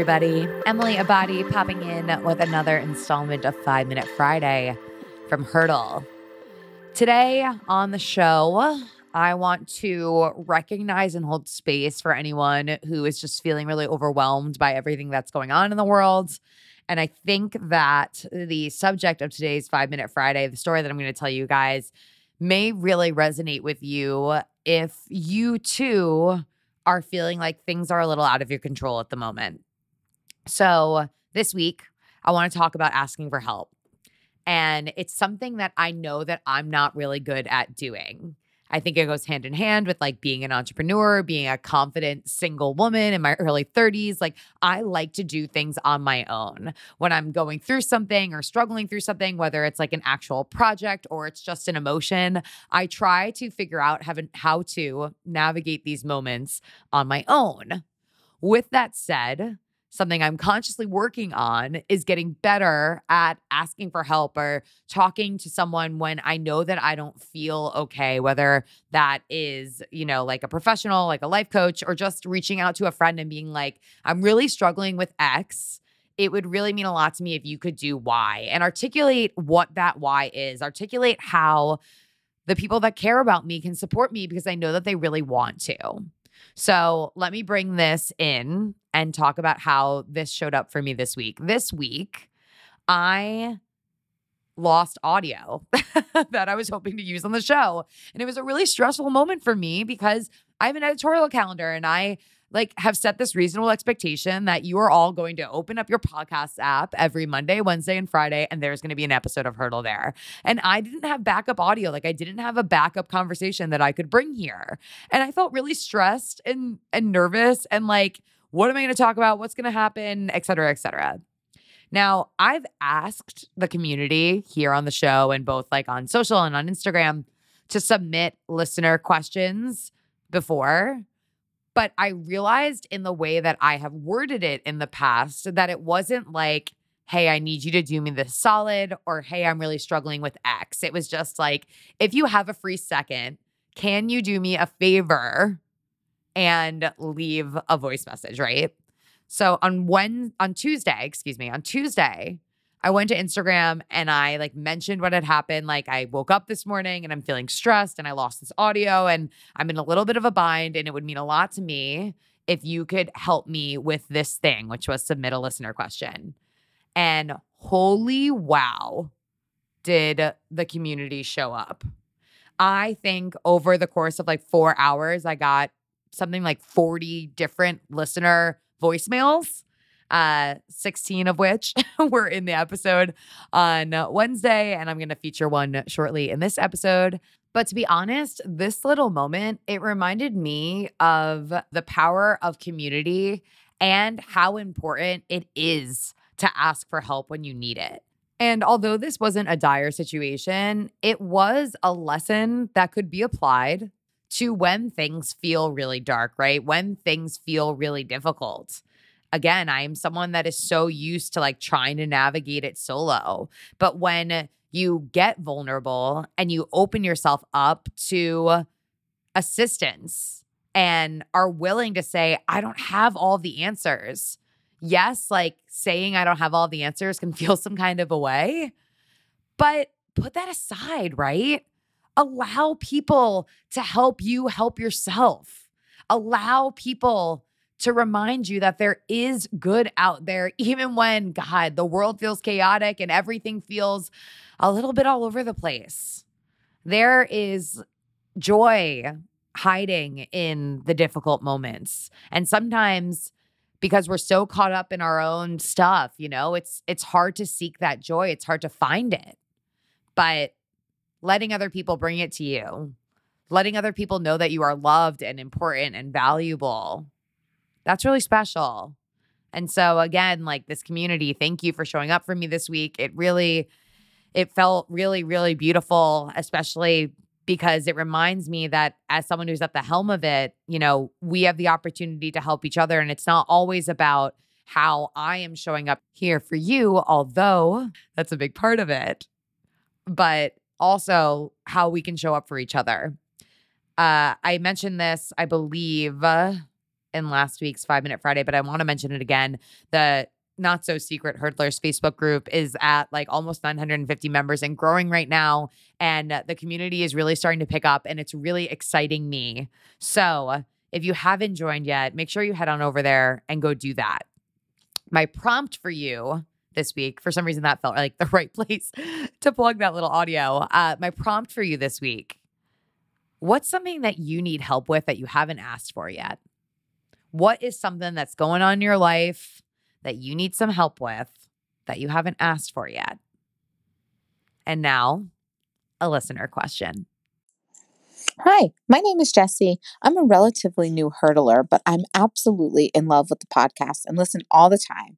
Everybody. Emily Abbate popping in with another installment of Five Minute Friday from Hurdle. Today on the show, I want to recognize and hold space for anyone who is just feeling really overwhelmed by everything that's going on in the world. And I think that the subject of today's Five Minute Friday, the story that I'm going to tell you guys, may really resonate with you if you too are feeling like things are a little out of your control at the moment. So, this week, I want to talk about asking for help. And it's something that I know that I'm not really good at doing. I think it goes hand in hand with like being an entrepreneur, being a confident single woman in my early 30s. Like, I like to do things on my own when I'm going through something or struggling through something, whether it's like an actual project or it's just an emotion. I try to figure out how to navigate these moments on my own. With that said, something I'm consciously working on is getting better at asking for help or talking to someone when I know that I don't feel okay, whether that is, you know, like a professional, like a life coach, or just reaching out to a friend and being like, I'm really struggling with X. It would really mean a lot to me if you could do Y and articulate what that Y is, articulate how the people that care about me can support me because I know that they really want to. So let me bring this in and talk about how this showed up for me this week. This week, I lost audio that I was hoping to use on the show. And it was a really stressful moment for me because I have an editorial calendar and I like have set this reasonable expectation that you are all going to open up your podcast app every Monday, Wednesday, and Friday, and there's going to be an episode of Hurdle there. And I didn't have backup audio. Like I didn't have a backup conversation that I could bring here. And I felt really stressed and and nervous and like, what am I going to talk about? What's going to happen, et cetera, et cetera. Now, I've asked the community here on the show and both like on social and on Instagram to submit listener questions before. But I realized in the way that I have worded it in the past that it wasn't like, hey, I need you to do me this solid or hey, I'm really struggling with X. It was just like, if you have a free second, can you do me a favor and leave a voice message, right? So on when on Tuesday, excuse me, on Tuesday, I went to Instagram and I like mentioned what had happened. Like I woke up this morning and I'm feeling stressed and I lost this audio and I'm in a little bit of a bind and it would mean a lot to me if you could help me with this thing, which was submit a listener question. And holy wow, did the community show up. I think over the course of like four hours, I got something like 40 different listener voicemails uh, 16 of which were in the episode on Wednesday. And I'm going to feature one shortly in this episode. But to be honest, this little moment, it reminded me of the power of community and how important it is to ask for help when you need it. And although this wasn't a dire situation, it was a lesson that could be applied to when things feel really dark, right? When things feel really difficult again, I am someone that is so used to like trying to navigate it solo. But when you get vulnerable and you open yourself up to assistance and are willing to say, I don't have all the answers. Yes, like saying I don't have all the answers can feel some kind of a way, but put that aside, right? Allow people to help you help yourself. Allow people to remind you that there is good out there, even when, God, the world feels chaotic and everything feels a little bit all over the place. There is joy hiding in the difficult moments. And sometimes, because we're so caught up in our own stuff, you know, it's it's hard to seek that joy. It's hard to find it. But letting other people bring it to you, letting other people know that you are loved and important and valuable that's really special. And so again, like this community, thank you for showing up for me this week. It really it felt really really beautiful, especially because it reminds me that as someone who's at the helm of it, you know, we have the opportunity to help each other and it's not always about how I am showing up here for you, although that's a big part of it, but also how we can show up for each other. Uh, I mentioned this, I believe, uh, in last week's Five Minute Friday, but I want to mention it again. The not so secret hurdlers facebook group is at like almost 950 members and growing right now and the community is really starting to pick up and it's really exciting me. So if you haven't joined yet make sure you head on over there and go do that. My prompt for you this week for some reason that felt like the right place to plug that little audio uh, my prompt for you this week what's something that you need help with that you haven't asked for yet what is something that's going on in your life that you need some help with that you haven't asked for yet. And now, a listener question. Hi, my name is Jesse. I'm a relatively new hurdler, but I'm absolutely in love with the podcast and listen all the time.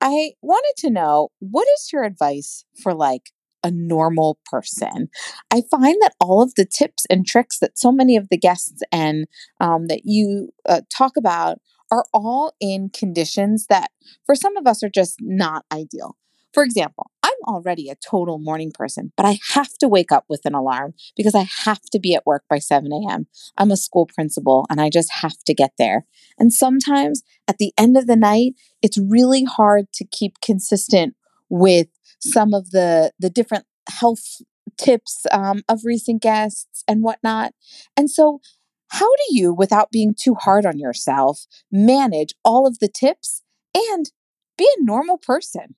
I wanted to know what is your advice for like a normal person. I find that all of the tips and tricks that so many of the guests and um, that you uh, talk about are all in conditions that for some of us are just not ideal. For example, I'm already a total morning person, but I have to wake up with an alarm because I have to be at work by 7 a.m. I'm a school principal and I just have to get there. And sometimes at the end of the night, it's really hard to keep consistent with some of the, the different health tips um, of recent guests and whatnot. And so how do you, without being too hard on yourself, manage all of the tips and be a normal person?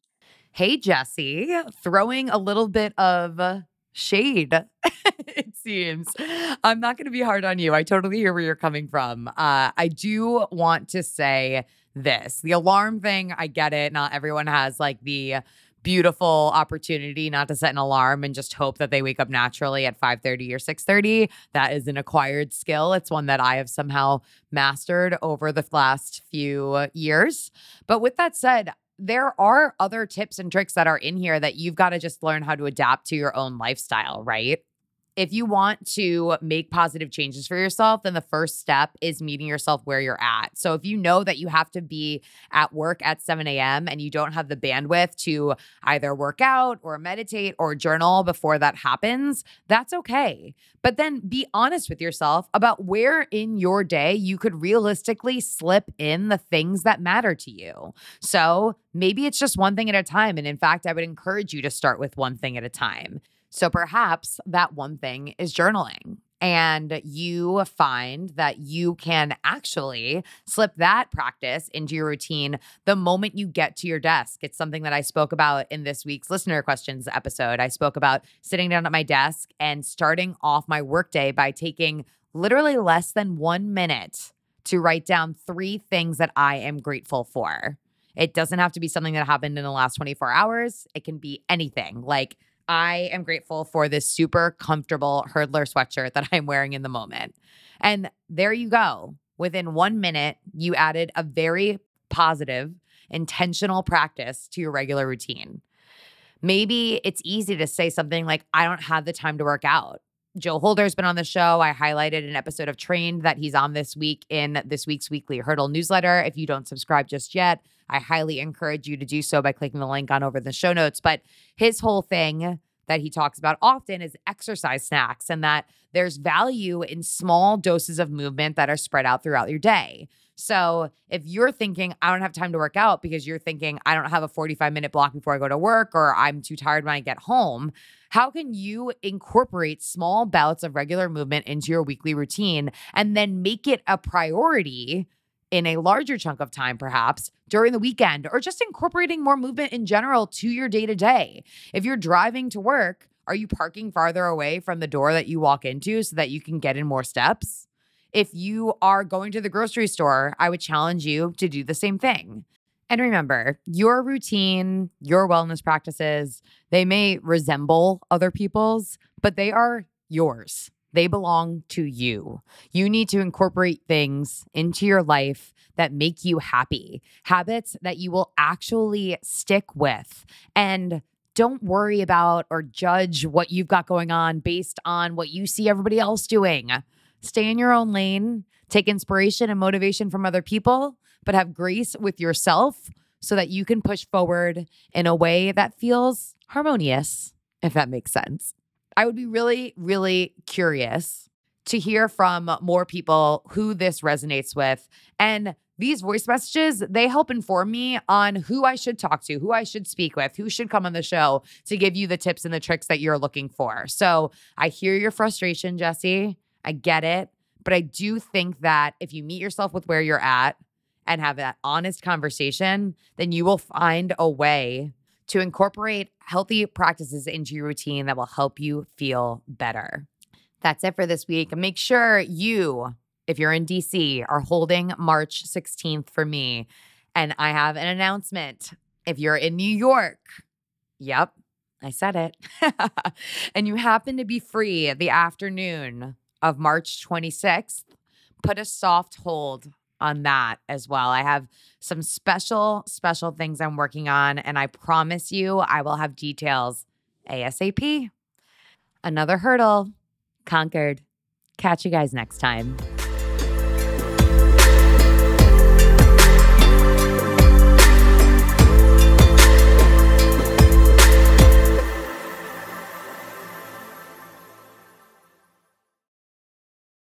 Hey, Jesse, throwing a little bit of shade, it seems. I'm not going to be hard on you. I totally hear where you're coming from. Uh, I do want to say this the alarm thing, I get it. Not everyone has like the beautiful opportunity not to set an alarm and just hope that they wake up naturally at 5:30 or 6:30. That is an acquired skill. It's one that I have somehow mastered over the last few years. But with that said, there are other tips and tricks that are in here that you've got to just learn how to adapt to your own lifestyle, right? If you want to make positive changes for yourself, then the first step is meeting yourself where you're at. So if you know that you have to be at work at 7 a.m. and you don't have the bandwidth to either work out or meditate or journal before that happens, that's okay. But then be honest with yourself about where in your day you could realistically slip in the things that matter to you. So maybe it's just one thing at a time. And in fact, I would encourage you to start with one thing at a time. So perhaps that one thing is journaling. And you find that you can actually slip that practice into your routine the moment you get to your desk. It's something that I spoke about in this week's listener questions episode. I spoke about sitting down at my desk and starting off my workday by taking literally less than one minute to write down three things that I am grateful for. It doesn't have to be something that happened in the last 24 hours. It can be anything like I am grateful for this super comfortable hurdler sweatshirt that I'm wearing in the moment. And there you go. Within one minute, you added a very positive, intentional practice to your regular routine. Maybe it's easy to say something like, I don't have the time to work out. Joe Holder's been on the show. I highlighted an episode of Trained that he's on this week in this week's weekly hurdle newsletter. If you don't subscribe just yet, I highly encourage you to do so by clicking the link on over the show notes. But his whole thing that he talks about often is exercise snacks and that there's value in small doses of movement that are spread out throughout your day. So if you're thinking, I don't have time to work out because you're thinking, I don't have a 45 minute block before I go to work or I'm too tired when I get home, how can you incorporate small bouts of regular movement into your weekly routine and then make it a priority in a larger chunk of time, perhaps during the weekend, or just incorporating more movement in general to your day to day. If you're driving to work, are you parking farther away from the door that you walk into so that you can get in more steps? If you are going to the grocery store, I would challenge you to do the same thing. And remember, your routine, your wellness practices, they may resemble other people's, but they are yours. They belong to you. You need to incorporate things into your life that make you happy, habits that you will actually stick with. And don't worry about or judge what you've got going on based on what you see everybody else doing. Stay in your own lane, take inspiration and motivation from other people, but have grace with yourself so that you can push forward in a way that feels harmonious, if that makes sense. I would be really, really curious to hear from more people who this resonates with. And these voice messages, they help inform me on who I should talk to, who I should speak with, who should come on the show to give you the tips and the tricks that you're looking for. So I hear your frustration, Jesse. I get it. But I do think that if you meet yourself with where you're at and have that honest conversation, then you will find a way to incorporate healthy practices into your routine that will help you feel better. That's it for this week. Make sure you, if you're in DC, are holding March 16th for me. And I have an announcement. If you're in New York, yep, I said it, and you happen to be free the afternoon of March 26th, put a soft hold on that as well. I have some special, special things I'm working on, and I promise you I will have details ASAP. Another hurdle conquered. Catch you guys next time.